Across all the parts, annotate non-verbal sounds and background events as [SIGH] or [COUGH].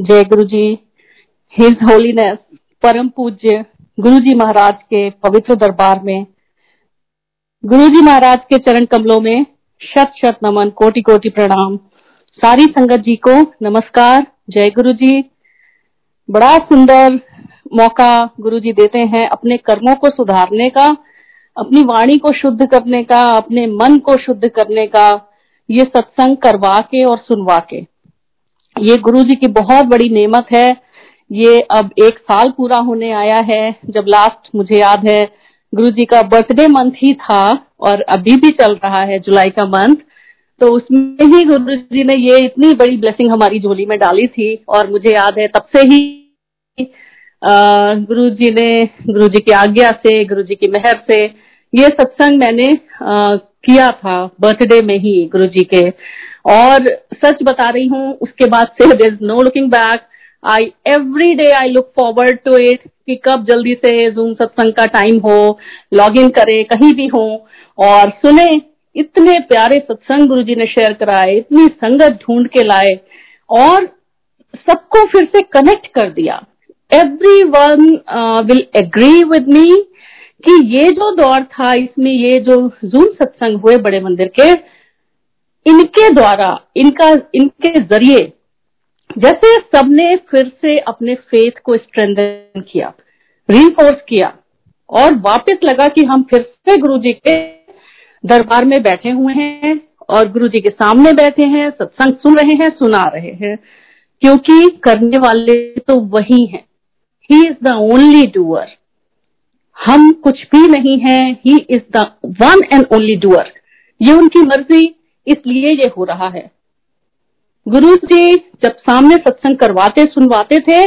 जय गुरु जी his holiness परम पूज्य गुरु जी महाराज के पवित्र दरबार में। गुरु जी महाराज के चरण कमलों में शत शत नमन कोटि कोटि प्रणाम। सारी संगत जी को नमस्कार, जय गुरु जी बड़ा सुंदर मौका गुरु जी देते हैं अपने कर्मों को सुधारने का, अपनी वाणी को शुद्ध करने का, अपने मन को शुद्ध करने का, ये सत्संग करवा के और सुनवा के। ये गुरु जी की बहुत बड़ी नेमत है। ये अब एक साल पूरा होने आया है जब लास्ट मुझे याद है गुरु जी का बर्थडे मंथ ही था और अभी भी चल रहा है जुलाई का मंथ तो उसमें ही गुरु जी ने ये इतनी बड़ी ब्लेसिंग हमारी झोली में डाली थी और मुझे याद है तब से ही गुरु जी ने गुरु जी की आज्ञा से गुरु जी की मेहर से ये सत्संग मैंने आ, किया था बर्थडे में ही गुरु जी के। और सच बता रही हूँ, उसके बाद से there is no looking back I every day I look forward to it कि कब जल्दी से जूम सत्संग का टाइम हो लॉग इन करे, कहीं भी हो, और सुने, इतने प्यारे सत्संग गुरु जी ने शेयर कराए, इतनी संगत ढूंढ के लाए, और सबको फिर से कनेक्ट कर दिया। Everyone will agree with me कि ये जो दौर था, इसमें ये जो जूम सत्संग हुए बड़े मंदिर के इनके द्वारा, इनका, इनके ज़रिए, जैसे सबने फिर से अपने फेथ को स्ट्रेंथन किया रीफोर्स किया, और वापस लगा कि हम फिर से गुरु जी के दरबार में बैठे हुए हैं, और गुरु जी के सामने बैठे हैं, सत्संग सुन रहे हैं, सुना रहे हैं, क्योंकि करने वाले तो वही हैं। He is the only doer हम कुछ भी नहीं है he is the one and only doer ये उनकी मर्ज़ी इसलिए ये हो रहा है। गुरु जी जब सामने सत्संग करवाते, सुनवाते थे,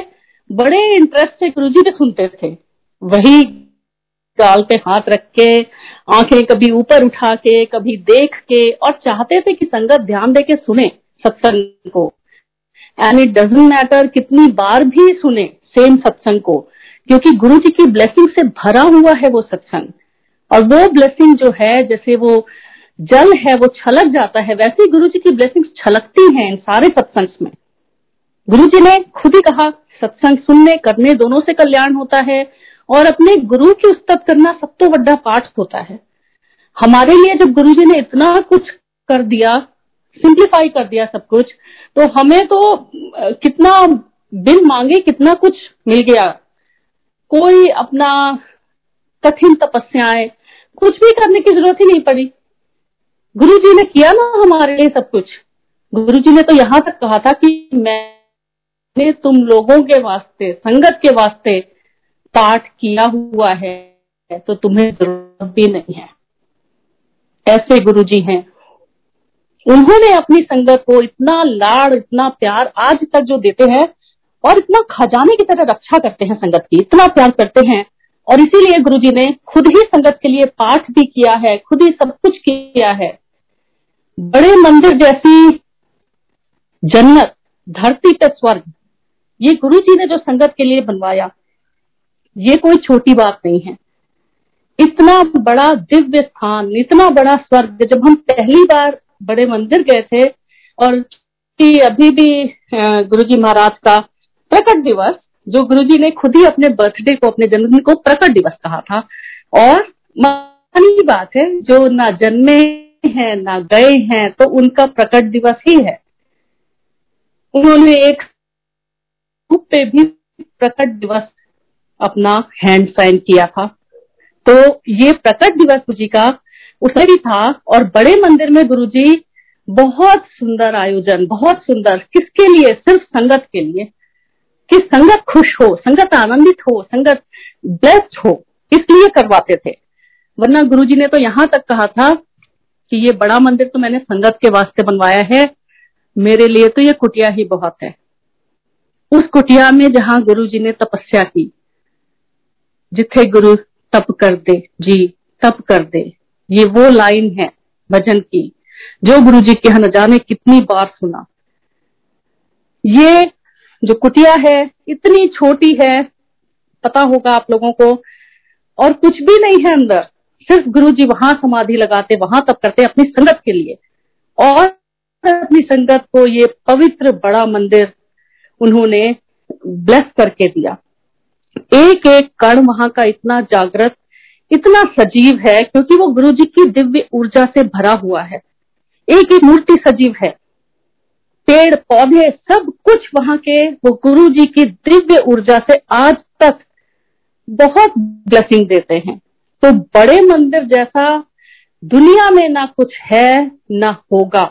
बड़े इंटरेस्ट से गुरु जी भी सुनते थे। वही गाल पे हाथ रख के, आँखें कभी ऊपर उठा के, कभी देख के, और चाहते थे कि संगत ध्यान दे के सुने सत्संग को। एंड इट डजेंट मैटर कितनी बार भी सुने सेम सत्संग को, क्योंकि गुरु जी की ब्लेसिंग से भरा हुआ है वो सत्संग। और वो ब्लेसिंग जो है, जैसे वो जल है, वो छलक जाता है। वैसे ही गुरु जी की ब्लेसिंग छलकती हैं इन सारे सत्संग में। गुरु जी ने खुद ही कहा, सत्संग सुनने, करने दोनों से कल्याण होता है और अपने गुरु की उस्तत करना सब तो बड़ा पाठ होता है। हमारे लिए जब गुरु जी ने इतना कुछ कर दिया सिंप्लीफाई कर दिया सब कुछ तो हमें तो कितना बिन मांगे, कितना कुछ मिल गया। कोई अपना कठिन तपस्याएँ, कुछ भी करने की ज़रूरत ही नहीं पड़ी। गुरु जी ने किया ना हमारे लिए सब कुछ। गुरु जी ने तो यहाँ तक कहा था कि मैंने तुम लोगों के वास्ते, संगत के वास्ते पाठ किया हुआ है तो तुम्हें ज़रूरत भी नहीं है। ऐसे गुरु जी हैं। उन्होंने अपनी संगत को इतना लाड़, इतना प्यार आज तक जो देते हैं, और इतना खजाने की तरह रक्षा करते हैं संगत की, इतना प्यार करते हैं, और इसीलिए गुरु जी ने खुद ही संगत के लिए पाठ भी किया है, खुद ही सब कुछ किया है। बड़े मंदिर जैसी जन्नत, धरती पे स्वर्ग। ये गुरु जी ने जो संगत के लिए बनवाया, ये कोई छोटी बात नहीं है। इतना बड़ा दिव्य स्थान, इतना बड़ा स्वर्ग, जब हम पहली बार बड़े मंदिर गए थे और अभी भी गुरु जी महाराज का प्रकट दिवस, जो गुरुजी ने खुद ही अपने बर्थडे को, अपने जन्मदिन को प्रकट दिवस कहा था। और मानी बात है, जो ना जन्मे हैं, ना गए हैं तो उनका प्रकट दिवस ही है। उन्होंने एक पे भी प्रकट दिवस अपना हैंड साइन किया था। तो ये प्रकट दिवस गुरु जी का उसमें भी था और बड़े मंदिर में गुरु जी बहुत सुंदर आयोजन, बहुत सुंदर, किसके लिए? सिर्फ़ संगत के लिए। कि संगत खुश हो, संगत आनंदित हो, संगत ब्लेस्ड हो, इसलिए करवाते थे। वरना गुरुजी ने तो यहाँ तक कहा था कि ये बड़ा मंदिर तो मैंने संगत के वास्ते बनवाया है, मेरे लिए तो ये कुटिया ही बहुत है। उस कुटिया में जहाँ गुरु जी ने तपस्या की, जिथे गुरु तप कर दे, जी, तप कर दे, ये वो लाइन है भजन की, जो गुरु जी के न जाने कितनी बार सुना। ये जो कुटिया है, इतनी छोटी है, पता होगा आप लोगों को, और कुछ भी नहीं है अंदर। सिर्फ़ गुरु जी वहाँ समाधि लगाते, वहाँ तब करते, अपनी संगत के लिए। और अपनी संगत को ये पवित्र बड़ा मंदिर उन्होंने ब्लेस करके दिया। एक एक कण वहाँ का इतना जागृत, इतना सजीव है, क्योंकि वो गुरु जी की दिव्य ऊर्जा से भरा हुआ है। एक एक मूर्ति सजीव है। पेड़, पौधे, सब कुछ वहाँ के वो गुरु जी की दिव्य ऊर्जा से आज तक बहुत ब्लेसिंग देते हैं। तो बड़े मंदिर जैसा दुनिया में ना कुछ है, ना होगा,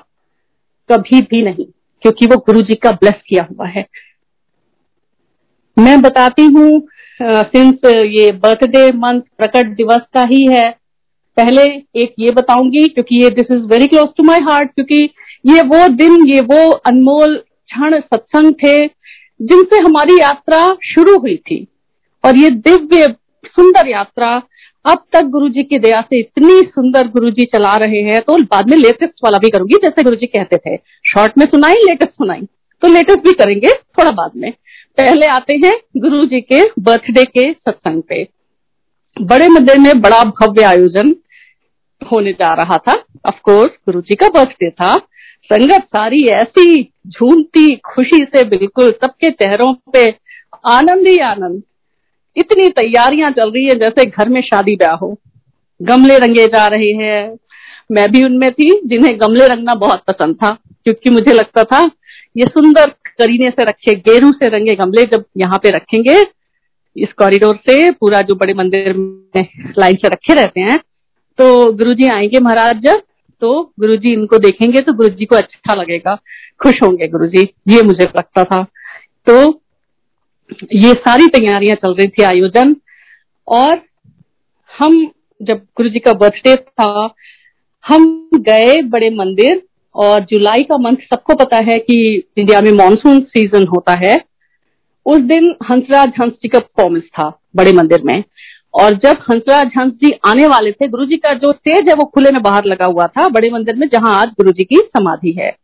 कभी भी नहीं, क्योंकि वो गुरु जी का ब्लेस किया हुआ है। मैं बताती हूँ सिंस ये बर्थडे मंथ प्रकट दिवस का ही है, पहले एक ये बताऊँगी, क्योंकि ये this is very close to my heart क्योंकि ये वो दिन, ये वो अनमोल क्षण सत्संग थे, जिनसे हमारी यात्रा शुरू हुई थी। और ये दिव्य, सुंदर यात्रा अब तक गुरु जी की दया से इतनी सुंदर गुरु जी चला रहे हैं तो बाद में लेटेस्ट वाला भी करूँगी, जैसे गुरु जी कहते थे। शॉर्ट में सुनाई लेटेस्ट सुनाई। तो लेटेस्ट भी करेंगे, थोड़ा बाद में। पहले आते हैं गुरु जी के बर्थडे के सत्संग पे। बड़े मंदिर में बड़ा भव्य आयोजन होने जा रहा था। ऑफ़ कोर्स गुरु जी का बर्थडे था। संगत सारी ऐसी झूमती, खुशी से बिल्कुल सबके चेहरों पे आनंद ही आनंद। इतनी तैयारियाँ चल रही है जैसे घर में शादी ब्याह हो। गमले रंगे जा रहे हैं। मैं भी उनमें थी, जिन्हें गमले रंगना बहुत पसंद था, क्योंकि मुझे लगता था, ये सुंदर करीने से रखे, गेरू से रंगे गमले जब यहाँ पे रखेंगे, इस कॉरिडोर से पूरा जो बड़े मंदिर में लाइन से रखे रहते हैं तो गुरुजी आएँगे महाराज जब तो गुरुजी इनको देखेंगे तो गुरुजी को अच्छा लगेगा। खुश होंगे गुरुजी, ये मुझे लगता था। तो ये सारी तैयारियाँ चल रही थी आयोजन। और हम, जब गुरु जी का बर्थडे था, हम गए बड़े मंदिर और जुलाई का मंथ सबको पता है कि इंडिया में मानसून सीज़न होता है। उस दिन हंसराज हंस जी का परफॉर्मेंस था बड़े मंदिर में। और जब हंसराज हंस जी आने वाले थे, गुरु जी का जो स्टेज है वो खुले में बाहर लगा हुआ था बड़े मंदिर में, जहाँ आज गुरु जी की समाधि है।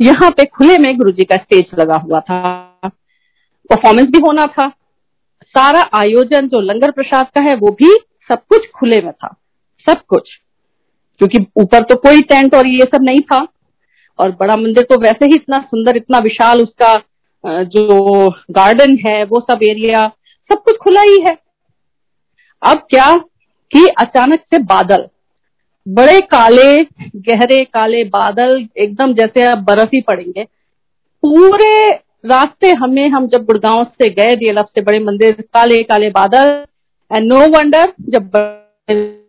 यहाँ पे खुले में गुरु जी का स्टेज लगा हुआ था। परफॉर्मेंस भी होना था। सारा आयोजन जो लंगर प्रसाद का है, वो भी सब कुछ खुले में था। सब कुछ। क्योंकि ऊपर तो कोई टेंट और ये सब नहीं था। और बड़ा मंदिर तो वैसे ही इतना सुंदर, इतना विशाल उसका जो गार्डन है, वो सब एरिया सब कुछ खुला ही है। अब क्या कि अचानक से बादल। बड़े काले, गहरे काले बादल एकदम जैसे अब बर्फ़ ही पड़ेंगे। पूरे रास्ते हमें, हम जब गुड़गांव से गए डीएलएफ से बड़े मंदिर, काले काले बादल एंड नो वंडर जब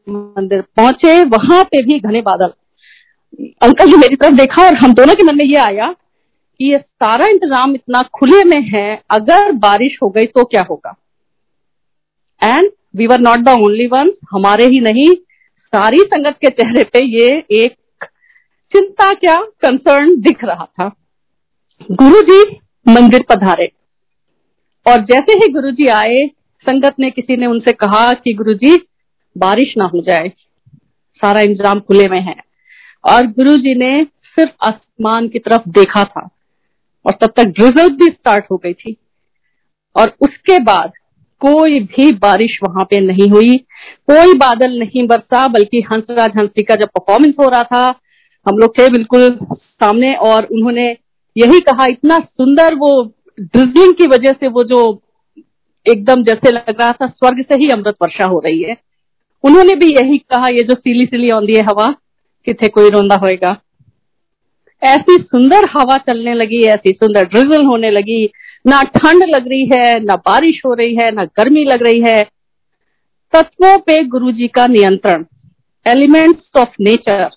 मंदिर पहुँचे, वहाँ पे भी घने बादल। अंकल जी मेरी तरफ़ देखा और हम दोनों के मन में ये आया कि ये सारा इंतज़ाम इतना खुले में है, अगर बारिश हो गई तो क्या होगा? And we were not the only one हमारे ही नहीं, सारी संगत के चेहरे पे ये एक चिंता क्या कंसर्न दिख रहा था। गुरु जी मंदिर पधारे। और जैसे ही गुरुजी आए, संगत ने किसी ने उनसे कहा कि गुरुजी, बारिश ना हो जाए, सारा इंतज़ाम खुले में है। और गुरुजी ने सिर्फ़ आसमान की तरफ़ देखा था, और तब तक ड्रिजल भी स्टार्ट हो गई थी। और उसके बाद कोई भी बारिश वहाँ पे नहीं हुई, कोई बादल नहीं बरसा, बल्कि हंसराज हँसी का जब परफॉर्मेंस हो रहा था, हम लोग थे बिल्कुल सामने, और उन्होंने यही कहा, इतना सुंदर वो ड्रिजलिंग की वजह से वो जो एकदम जैसे लग रहा था, स्वर्ग से ही अमृत वर्षा हो रही है। उन्होंने भी यही कहा, ये जो सीली सीली आंदी है हवा, किथे कोई रोंदा होएगा। ऐसी सुंदर हवा चलने लगी, ऐसी सुंदर ड्रिजल होने लगी। ना ठंड लग रही है, ना बारिश हो रही है, ना गर्मी लग रही है। तत्वों पे गुरु जी का नियंत्रण। एलिमेंट्स ऑफ़ नेचर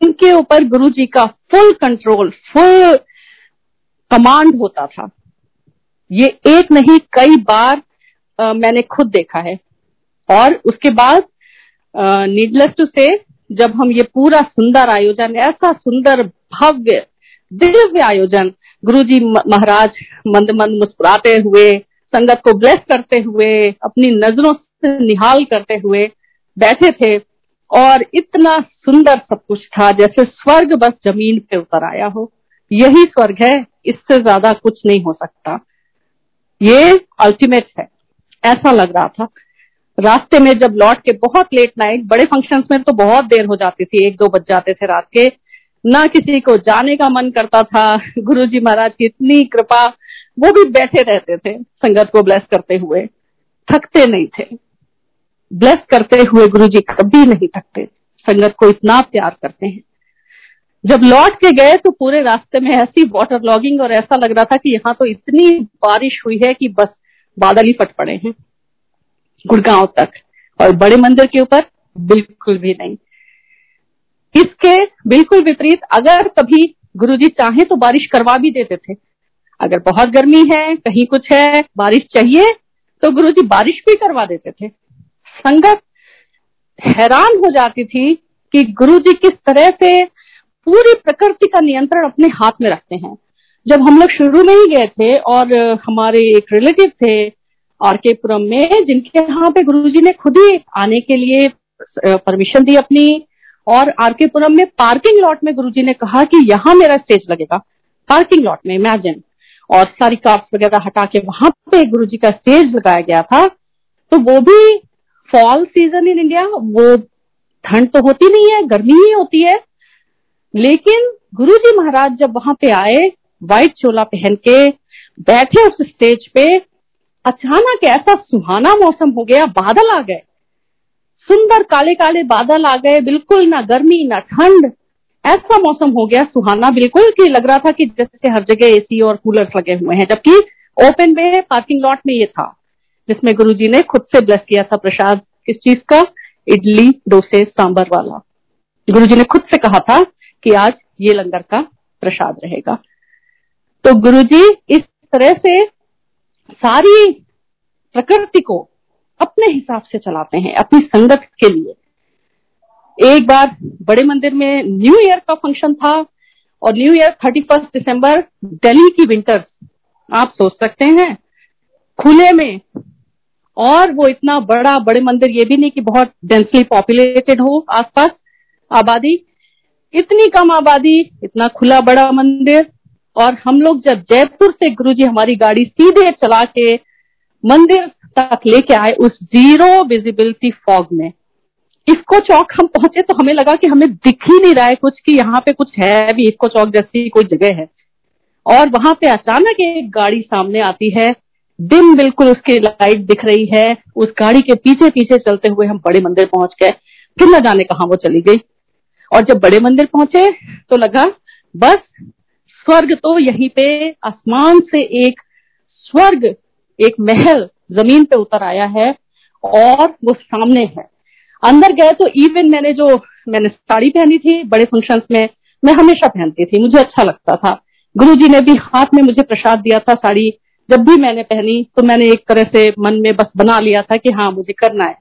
उनके ऊपर गुरु जी का फुल कंट्रोल फुल कमांड होता था। ये एक नहीं कई बार आ, मैंने खुद देखा है। और उसके बाद नीडलेस टू से जब हम ये पूरा सुंदर आयोजन ऐसा सुंदर भव्य दिव्य आयोजन गुरु जी महाराज मंद मंद मुस्कुराते हुए संगत को ब्लेस करते हुए अपनी नज़रों से निहाल करते हुए बैठे थे। और इतना सुंदर सब कुछ था, जैसे स्वर्ग बस ज़मीन पे उतर आया हो। यही स्वर्ग है, इससे ज़्यादा कुछ नहीं हो सकता। ये अल्टीमेट है, ऐसा लग रहा था। रास्ते में जब लौट के बहुत लेट नाइट बड़े फ़ंक्शंस में तो बहुत देर हो जाती थी, एक दो बज जाते थे रात के। ना किसी को जाने का मन करता था [LAUGHS] गुरु जी महाराज की इतनी कृपा, वो भी बैठे रहते थे, संगत को ब्लेस करते हुए। थकते नहीं थे। ब्लेस करते हुए गुरु जी कभी नहीं थकते। संगत को इतना प्यार करते हैं। जब लौट के गए तो पूरे रास्ते में ऐसी वाटर लॉगिंग और ऐसा लग रहा था कि यहाँ तो इतनी बारिश हुई है कि बस बादल ही फट पड़े हैं। गुड़गांव तक और बड़े मंदिर के ऊपर बिल्कुल भी नहीं। इसके बिल्कुल विपरीत अगर कभी गुरुजी चाहे तो बारिश करवा भी देते थे। अगर बहुत गर्मी है, कहीं कुछ है, बारिश चाहिए तो गुरुजी बारिश भी करवा देते थे। संगत हैरान हो जाती थी कि गुरु जी किस तरह से पूरी प्रकृति का नियंत्रण अपने हाथ में रखते हैं। जब हम लोग शुरू में ही गए थे और हमारे एक रिलेटिव थे आरकेपुरम में, जिनके यहाँ पे गुरुजी ने खुद ही आने के लिए परमिशन दी अपनी, और आर के आरकेपुरम में पार्किंग लॉट में गुरुजी ने कहा कि यहाँ मेरा स्टेज लगेगा, पार्किंग लॉट में, इमेजिन। और सारी कार्स वगैरह हटा के वहाँ पे गुरुजी का स्टेज लगाया गया था तो वो भी फॉल सीज़न इन इंडिया वो ठंड तो होती नहीं है, गर्मी ही होती है। लेकिन गुरुजी महाराज जब वहाँ पे आए व्हाइट चोला पहन के बैठे उस स्टेज पे, अचानक ऐसा सुहाना मौसम हो गया, बादल आ गए। सुंदर काले काले बादल आ गए, बिल्कुल ना गर्मी, ना ठंड। ऐसा मौसम हो गया, सुहाना बिल्कुल कि लग रहा था कि जैसे हर जगह एसी और कूलर्स लगे हुए हैं, जबकि ओपन में पार्किंग लॉट में ये था। जिसमें गुरुजी ने खुद से ब्लेस किया था प्रसाद किस चीज़ का? इडली, डोसे सांबर वाला। गुरुजी ने खुद से कहा था कि आज ये लंगर का प्रसाद रहेगा। तो गुरुजी इस तरह से सारी प्रकृति को अपने हिसाब से चलाते हैं, अपनी संगत के लिए। एक बार बड़े मंदिर में न्यू ईयर का फ़ंक्शन था और new year thirty first December Delhi की विंटर आप सोच सकते हैं। खुले में और वो इतना बड़ा, बड़े मंदिर, ये भी नहीं कि बहुत डेंसली पॉपुलेटेड हो आसपास, आबादी। इतनी कम आबादी, इतना खुला, बड़ा मंदिर। और हम लोग जब जयपुर से गुरुजी हमारी गाड़ी सीधे चला के मंदिर तक लेके आए उस ज़ीरो विजिबिलिटी फॉग में। इसको चौक हम पहुँचे तो हमें लगा कि हमें दिख ही नहीं रहा है कुछ, कि यहाँ पे कुछ है भी, इसको चौक जैसी कोई जगह है। और वहाँ पे अचानक एक गाड़ी सामने आती है दिन बिल्कुल उसकी लाइट दिख रही है। उस गाड़ी के पीछे पीछे चलते हुए हम बड़े मंदिर पहुँच गए। फिर न जाने कहा वो चली गई। और जब बड़े मंदिर पहुँचे तो लगा, बस, स्वर्ग तो यहीं पे, आसमान से एक स्वर्ग, एक महल ज़मीन पे उतर आया है और वो सामने है। अंदर गए तो इवन मैंने जो, मैंने साड़ी पहनी थी, बड़े फ़ंक्शन में, मैं हमेशा पहनती थी। मुझे अच्छा लगता था। गुरुजी ने भी हाथ में मुझे प्रसाद दिया था साड़ी। जब भी मैंने पहनी तो मैंने एक तरह से मन में बस बना लिया था कि हाँ मुझे करना है।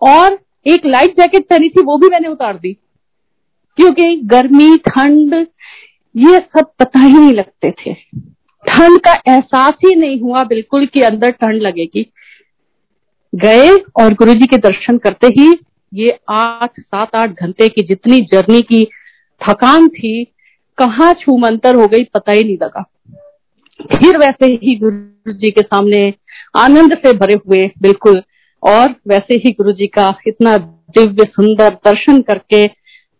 और एक लाइट जैकेट पहनी थी, वो भी मैंने उतार दी। क्योंकि गर्मी, ठंड, ये सब पता ही नहीं लगते थे। ठंड का एहसास ही नहीं हुआ बिल्कुल कि अंदर ठंड लगेगी। गए और गुरु जी के दर्शन करते ही ये आठ, सात, आठ घंटे की जितनी जर्नी की थकान थी, कहाँ छू मंतर हो गई पता ही नहीं लगा। फिर वैसे ही गुरु जी के सामने आनंद से भरे हुए, बिल्कुल। और वैसे ही गुरु जी का इतना दिव्य सुंदर दर्शन करके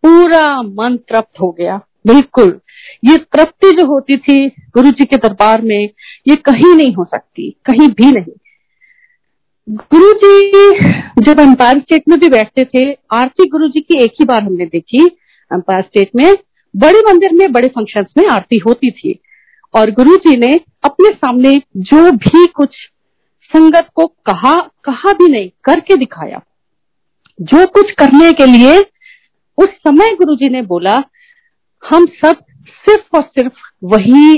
पूरा मन तृप्त हो गया, बिल्कुल। ये तृप्ति जो होती थी गुरु जी के दरबार में, ये कहीं नहीं हो सकती, कहीं भी नहीं। गुरु जी जब अंपायर स्टेट में भी बैठते थे, आरती गुरु जी की एक ही बार हमने देखी, अंपायर स्टेट में बड़े मंदिर में, बड़े फ़ंक्शंस में आरती होती थी। और गुरु जी ने अपने सामने जो भी कुछ संगत को कहा कहा भी नहीं, करके दिखाया। जो कुछ करने के लिए उस समय गुरु जी ने बोला, हम सब सिर्फ़ और सिर्फ़ वही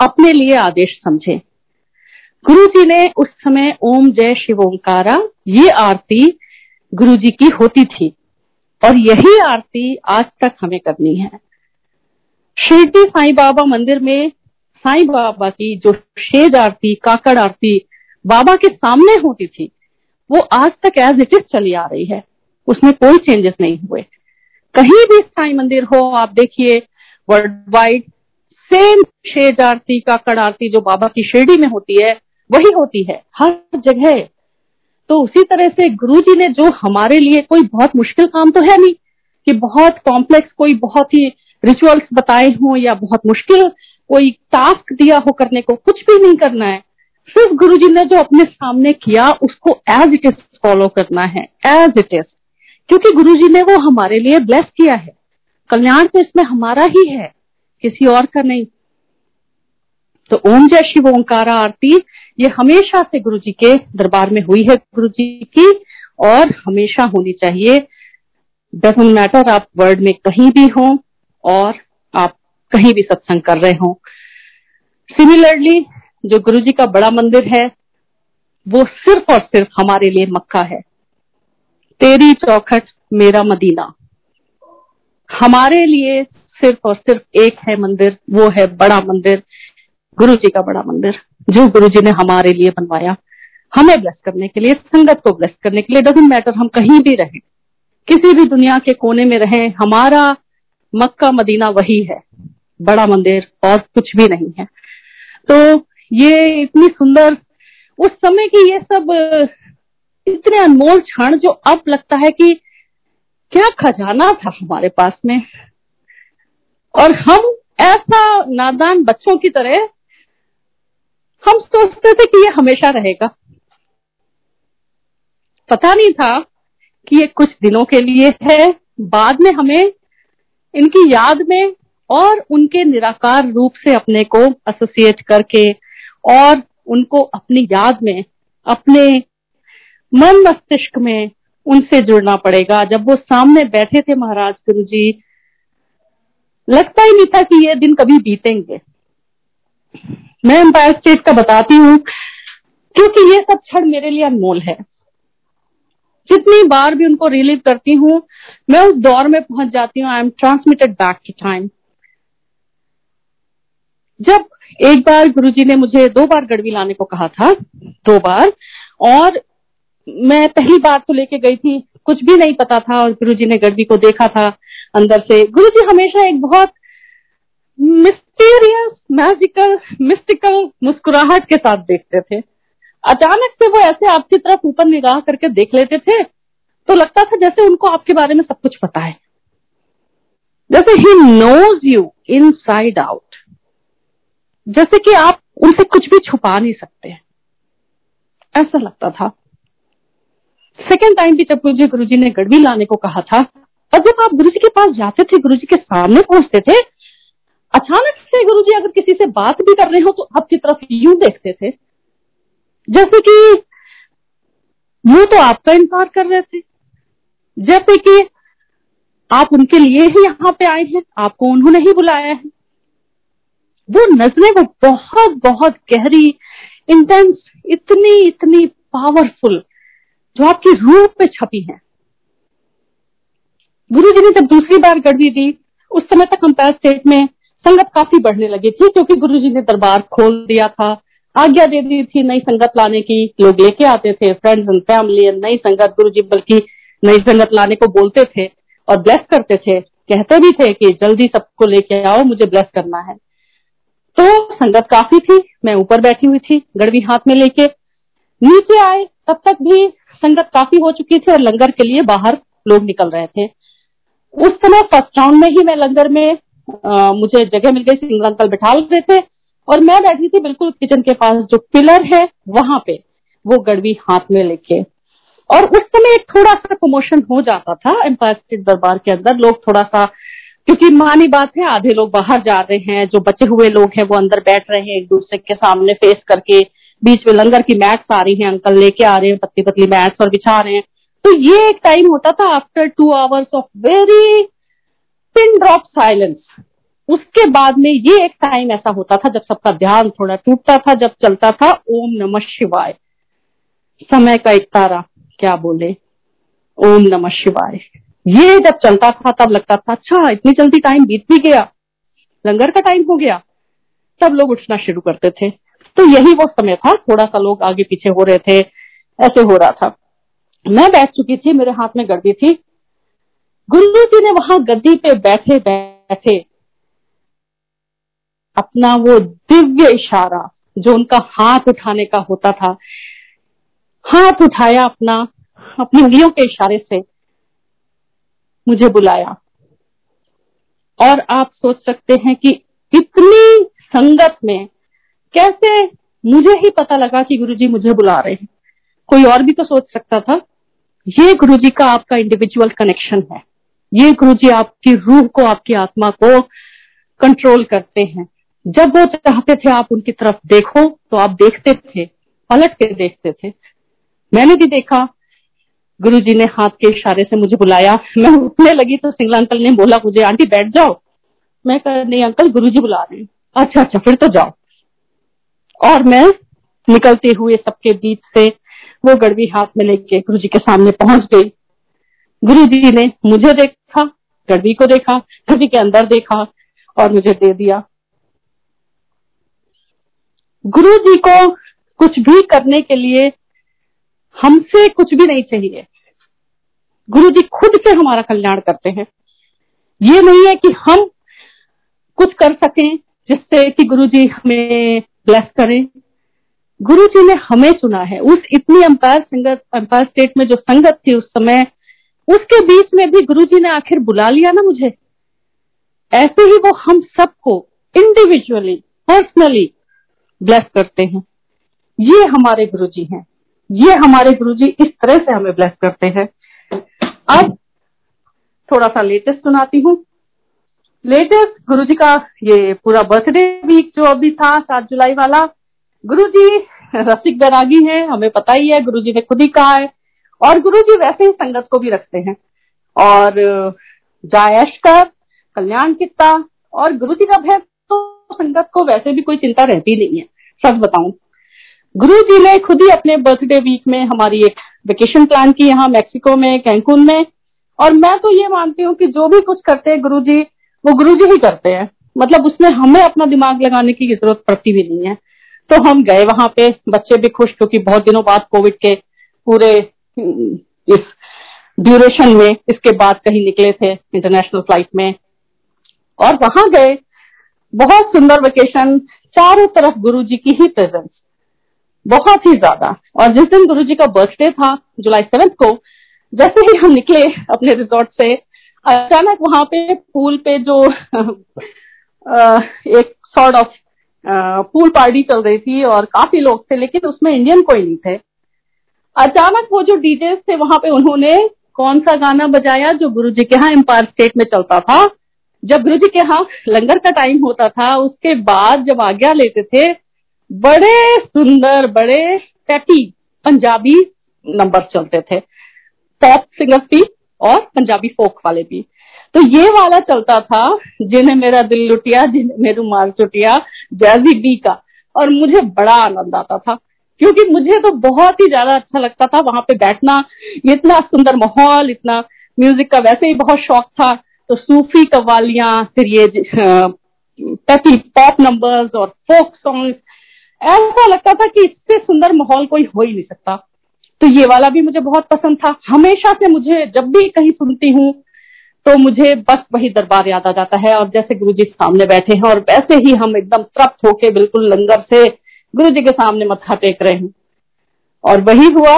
अपने लिए आदेश समझे। गुरु जी ने उस समय, ओम जय शिव ओंकारा, ये आरती गुरु जी की होती थी। और यही आरती आज तक हमें करनी है। शिरडी साईं बाबा मंदिर में साईं बाबा की जो शेज आरती, काकड़ आरती बाबा के सामने होती थी, वो आज तक एज इट इज़ चली आ रही है। उसमें कोई चेंजेस नहीं हुए। कहीं भी साई मंदिर हो, आप देखिए वर्ल्ड वाइड सेम शेज आरती, काकड़ आरती जो बाबा की शिरडी में होती है, वही होती है, हर जगह। तो उसी तरह से गुरु जी ने जो हमारे लिए कोई बहुत मुश्किल काम तो है नहीं कि बहुत कॉम्प्लेक्स कोई बहुत ही रिचुअल्स बताए हों या बहुत मुश्किल कोई टास्क दिया हो करने को, कुछ भी नहीं करना है। सिर्फ़ गुरु जी ने जो अपने सामने किया, उसको एज इट इज़ फॉलो करना है एज इट इज़ क्योंकि गुरु जी ने वो हमारे लिए ब्लेस किया है। कल्याण तो इसमें हमारा ही है, किसी और का नहीं। तो ओम जय शिव ओंकारा आरती, ये हमेशा से गुरु जी के दरबार में हुई है गुरु जी की, और हमेशा होनी चाहिए। डजेंट मैटर आप वर्ल्ड में कहीं भी हो, और आप कहीं भी सत्संग कर रहे हो। सिमिलरली जो गुरु जी का बड़ा मंदिर है, वो सिर्फ़ और सिर्फ़ हमारे लिए मक्का है। तेरी चौखट मेरा मदीना। हमारे लिए सिर्फ़ और सिर्फ़ एक है मंदिर, वो है बड़ा मंदिर गुरु जी का बड़ा मंदिर, जो गुरु जी ने हमारे लिए बनवाया। हमें ब्लेस करने के लिए, संगत को ब्लेस करने के लिए डजेंट मैटर हम कहीं भी रहें। किसी भी दुनिया के कोने में रहें, हमारा मक्का मदीना वही है। बड़ा मंदिर और कुछ भी नहीं है। तो ये इतनी सुंदर, उस समय की ये सब, इतने अनमोल क्षण जो अब लगता है कि क्या खजाना था हमारे पास में। और हम ऐसा नादान बच्चों की तरह, हम सोचते थे कि ये हमेशा रहेगा। पता नहीं था कि ये कुछ दिनों के लिए है। बाद में हमें इनकी याद में और उनके निराकार रूप से अपने को एसोसिएट करके और उनको अपनी याद में, अपने मन मस्तिष्क में उनसे जुड़ना पड़ेगा। जब वो सामने बैठे थे महाराज गुरु जी लगता ही नहीं था कि ये दिन कभी बीतेंगे। मैं एम्पायर स्टेट का बताती हूँ, क्योंकि ये सब क्षण मेरे लिए अनमोल है। जितनी बार भी उनको रिलीव करती हूँ, मैं उस दौर में पहुँच जाती हूँ। I am transmitted back to time जब एक बार गुरुजी ने मुझे दो बार गड़वी लाने को कहा था, दो बार, और मैं पहली बार तो लेके गई थी, कुछ भी नहीं पता था, और गुरुजी ने गड़वी को देखा था अंदर से। गुरुजी हमेशा एक बहुत मिस्टीरियस मैजिकल मिस्टिकल मुस्कुराहट के साथ देखते थे। अचानक से वो ऐसे आपकी तरफ़ ऊपर निगाह करके देख लेते थे तो लगता था जैसे उनको आपके बारे में सब कुछ पता है। जैसे ही knows you inside out जैसे कि आप उनसे कुछ भी छुपा नहीं सकते ऐसा लगता था। सेकेंड टाइम भी जब मुझे गुरुजी ने गड़वी लाने को कहा था और जब आप गुरुजी के पास जाते थे, गुरुजी के सामने पहुँचते थे, अचानक से गुरुजी अगर किसी से बात भी कर रहे हो तो आपकी तरफ़ यूँ देखते थे, जैसे कि वो तो आपका इंतज़ार कर रहे थे। जैसे कि आप उनके लिए ही यहाँ पे आए हैं, आपको उन्होंने ही बुलाया है। वो नज़रें वो बहुत बहुत गहरी इंटेंस इतनी इतनी पावरफुल जो आपकी रूह पे छपी है। गुरु जी ने जब दूसरी बार गढ़वी दी उस समय तक कंपेयर स्टेट में संगत काफ़ी बढ़ने लगी थी, क्योंकि गुरु जी ने दरबार खोल दिया था, आज्ञा दे दी थी नई संगत लाने की, लोग लेके आते थे फ्रेंड्स एंड फैमिली नई संगत, गुरु जी बल्कि नई संगत लाने को बोलते थे और ब्लेस करते थे, कहते भी थे कि जल्दी सबको लेके आओ, मुझे ब्लेस करना है। तो संगत काफ़ी थी मैं ऊपर बैठी हुई थी गड़वी हाथ में लेके। नीचे आए तब तक भी संगत काफ़ी हो चुकी थी और लंगर के लिए बाहर लोग निकल रहे थे। उस समय फ़र्स्ट राउंड में ही मैं लंगर में आ, मुझे जगह मिल गई सिंगल अंकल बिठा रहे थे और मैं बैठी थी बिल्कुल किचन के पास जो पिलर है वहाँ पे वो गड़वी हाथ में लेके। और उस समय एक थोड़ा सा प्रमोशन हो जाता था एम्पायर स्टेट दरबार के अंदर लोग थोड़ा सा क्योंकि मानी बात है आधे लोग बाहर जा रहे हैं, जो बचे हुए लोग हैं वो अंदर बैठ रहे हैं एक दूसरे के सामने फेस करके, बीच में लंगर की मैट्स आ रही हैं, अंकल लेके आ रहे हैं पतली पतली मैट्स और बिछा रहे हैं। तो ये एक टाइम होता था after two hours of very pin drop silence उसके बाद में ये एक टाइम ऐसा होता था, जब सबका ध्यान थोड़ा टूटता था, जब चलता था, ओम नमः शिवाय। समय का एक तारा क्या बोले? ओम नमः शिवाय। ये जब चलता था, तब लगता था अच्छा इतनी जल्दी टाइम बीत भी गया, लंगर का टाइम हो गया। तब लोग उठना शुरू करते थे। तो यही वो समय था थोड़ा सा लोग आगे पीछे हो रहे थे, ऐसे हो रहा था। मैं बैठ चुकी थी, मेरे हाथ में गड्डी थी। गुल्लू जी ने वहाँ गद्दी पे बैठे बैठे अपना वो दिव्य इशारा, जो उनका हाथ उठाने का होता था, हाथ उठाया अपना, अपनी उंगलियों के इशारे से। मुझे बुलाया। और आप सोच सकते हैं कि इतनी संगत में कैसे मुझे ही पता लगा कि गुरुजी मुझे बुला रहे हैं। कोई और भी तो सोच सकता था। ये गुरुजी का आपका इंडिविजुअल कनेक्शन है। ये गुरुजी आपकी रूह को, आपकी आत्मा को कंट्रोल करते हैं। जब वो चाहते थे आप उनकी तरफ़ देखो तो आप देखते थे, पलट के देखते थे। मैंने भी देखा गुरुजी ने हाथ के इशारे से मुझे बुलाया। मैं उठने लगी तो सिंगला अंकल ने बोला, मुझे आंटी बैठ जाओ। मैं कह, नहीं अंकल गुरु जी बुला रहे अच्छा अच्छा फिर तो जाओ। और मैं निकलते हुए सबके बीच से वो गड़वी हाथ में लेके गुरु जी के सामने पहुँच गई। गुरु जी ने मुझे देखा गड़वी को देखा गड़वी के अंदर देखा और मुझे दे दिया। गुरु जी को कुछ भी करने के लिए हमसे कुछ भी नहीं चाहिए। गुरु जी खुद से हमारा कल्याण करते हैं। ये नहीं है कि हम कुछ कर सकें जिससे कि गुरु जी हमें ब्लेस करें। गुरु जी ने हमें चुना है। उस इतनी अंपायर संगत अंपायर स्टेट में जो संगत थी उस समय, उसके बीच में भी गुरु जी ने आखिर बुला लिया ना मुझे। ऐसे ही वो हम सबको इंडिविजुअली पर्सनली ब्लेस करते हैं। ये हमारे गुरु जी हैं। ये हमारे गुरु जी इस तरह से हमें ब्लेस करते हैं। अब थोड़ा सा लेटेस्ट सुनाती हूँ। लेटेस्ट गुरु जी का ये पूरा बर्थडे वीक जो अभी था, सात जुलाई वाला गुरु जी रसिक बैरागी हैं, हमें पता ही है गुरु जी ने खुद ही कहा है। और गुरु जी वैसे ही संगत को भी रखते हैं। और जायश कर कल्याण किता और गुरु जी का है तो संगत को वैसे भी कोई चिंता रहती नहीं है, सच बताऊँ। गुरु जी ने खुद ही अपने बर्थडे वीक में हमारी एक वेकेशन प्लान की यहाँ मेक्सिको में कैंकून में। और मैं तो ये मानती हूँ कि जो भी कुछ करते हैं गुरु जी वो गुरु जी ही करते हैं। मतलब उसमें हमें अपना दिमाग लगाने की ज़रूरत पड़ती भी नहीं है। तो हम गए वहाँ पे, बच्चे भी खुश क्योंकि बहुत दिनों बाद कोविड के पूरे इस ड्यूरेशन में इसके बाद कहीं निकले थे इंटरनेशनल फ़्लाइट में। और वहाँ गए, बहुत सुंदर वेकेशन चारों तरफ़ गुरु जी की ही प्रेजेंस बहुत ही ज़्यादा। और जिस दिन गुरु जी का बर्थडे था जुलाई सेवेंथ को, जैसे ही हम निकले अपने रिजॉर्ट से, अचानक वहाँ पे पूल पे जो [LAUGHS] एक सॉर्ट ऑफ़ पूल पार्टी चल रही थी और काफ़ी लोग थे, लेकिन उसमें इंडियन कोई नहीं थे। अचानक वो जो डीजे थे, वहाँ पे उन्होंने कौन सा गाना बजाया जो गुरु जी के यहाँ एम्पायर स्टेट में चलता था? जब गुरु जी के यहाँ लंगर का टाइम होता था, उसके बाद जब आज्ञा लेते थे बड़े सुंदर, बड़े पैटी पंजाबी नंबर चलते थे। पॉप सिंगर्स भी और पंजाबी फोक वाले भी। तो ये वाला चलता था, जिन्हें मेरा दिल लुटिया, जिन्हें मेरू मार चुटिया, जैजी बी का। और मुझे बड़ा आनंद आता था, क्योंकि मुझे तो बहुत ही ज़्यादा अच्छा लगता था वहाँ पे बैठना। इतना सुंदर माहौल, इतना म्यूज़िक का वैसे ही बहुत शौक था। तो सूफी कवालियाँ फिर ये पैपी पॉप नंबर्स और फोक सॉन्ग्स ऐसा लगता था कि इससे सुंदर माहौल कोई हो ही नहीं सकता। तो ये वाला भी मुझे बहुत पसंद था। हमेशा से मुझे, जब भी कहीं सुनती हूँ तो मुझे बस वही दरबार याद आ जाता है। और जैसे गुरु जी सामने बैठे हैं, और वैसे ही हम एकदम तृप्त होके बिल्कुल लंगर से गुरु जी के सामने मत्था टेक रहे हैं। और वही हुआ,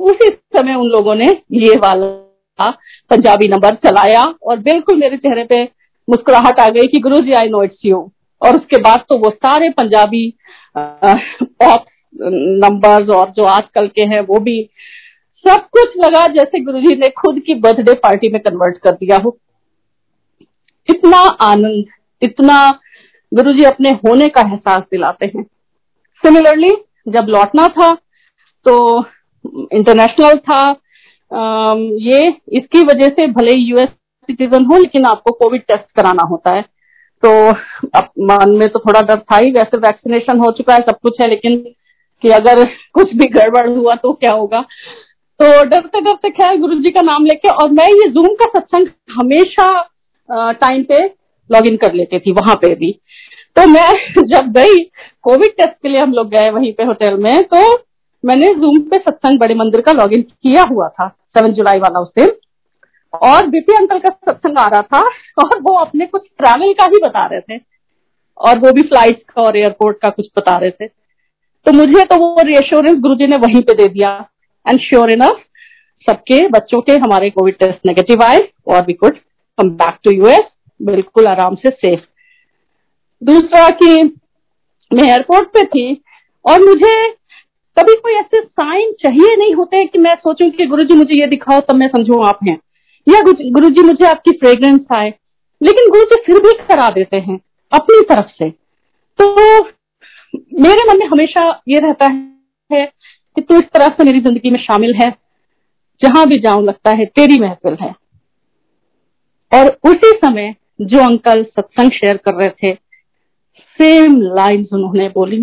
उसी समय उन लोगों ने ये वाला पंजाबी नंबर चलाया, और बिल्कुल मेरे चेहरे पे मुस्कुराहट आ गई कि Guru ji I know it's you और उसके बाद तो वो सारे पंजाबी पॉप नंबर्स और जो आजकल के हैं वो भी सब कुछ लगा जैसे गुरुजी ने खुद की बर्थडे पार्टी में कन्वर्ट कर दिया हो। इतना आनंद, इतना गुरुजी अपने होने का एहसास दिलाते हैं। सिमिलरली जब लौटना था तो इंटरनेशनल था ये इसकी वजह से भले यूएस सिटीजन हो, लेकिन आपको कोविड टेस्ट कराना होता है। तो अब मन में तो थोड़ा डर था ही, वैसे वैक्सीनेशन हो चुका है, सब कुछ है, लेकिन कि अगर कुछ भी गड़बड़ हुआ तो क्या होगा? तो डरते डरते खैर गुरु जी का नाम लेके, और मैं ये जूम का सत्संग हमेशा टाइम पे लॉग इन कर लेती थी, वहाँ पे भी। तो मैं [LAUGHS] जब गई कोविड टेस्ट के लिए हम लोग गए वहीं पे होटल में तो मैंने जूम पे सत्संग बड़े मंदिर का लॉग इन किया हुआ था सेवन जुलाई वाला उस दिन। और बीपी अंकल का सत्संग आ रहा था, और वो अपने कुछ ट्रैवल का ही बता रहे थे, और वो भी फ़्लाइट का और एयरपोर्ट का कुछ बता रहे थे। तो मुझे तो वो रिएश्योरेंस गुरु जी ने वहीं पे दे दिया। एंड श्योर इनफ सबके बच्चों के हमारे कोविड टेस्ट नेगेटिव आए, और we could come back to US बिल्कुल आराम से सेफ़ दूसरा कि मैं एयरपोर्ट पे थी, और मुझे कभी कोई ऐसे साइन चाहिए नहीं होते कि मैं सोचूं कि गुरुजी मुझे ये दिखाओ, तब मैं समझू आप हैं। या गुरु जी मुझे आपकी फ्रेग्रेंस आए, लेकिन गुरु जी फिर भी करा देते हैं, अपनी तरफ़ से। तो मेरे मन में हमेशा ये रहता है कि तू इस तरह से मेरी ज़िंदगी में शामिल है, जहाँ भी जाऊँ लगता है तेरी महफिल है। और उसी समय जो अंकल सत्संग शेयर कर रहे थे सेम लाइंस उन्होंने बोली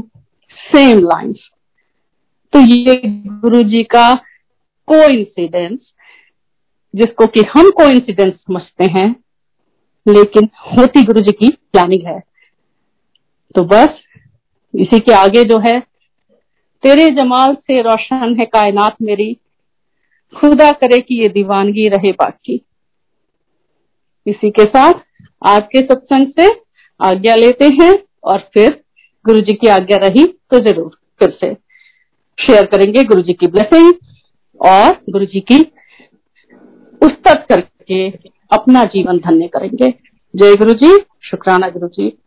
सेम लाइंस तो ये गुरु जी का को इंसिडेंस जिसको कि हम को इंसिडेंस समझते हैं, लेकिन होती गुरु जी की प्लानिंग है। तो बस, इसी के आगे जो है, तेरे जमाल से रोशन है कायनात मेरी, खुदा करे कि ये दीवानगी रहे बाकी। इसी के साथ, आज के सत्संग से आज्ञा लेते हैं, और फिर गुरु जी की आज्ञा रही तो ज़रूर फिर से शेयर करेंगे गुरु जी की ब्लेसिंग और गुरु जी की उस्तत करके अपना जीवन धन्य करेंगे। जय गुरु जी शुक्राना गुरु जी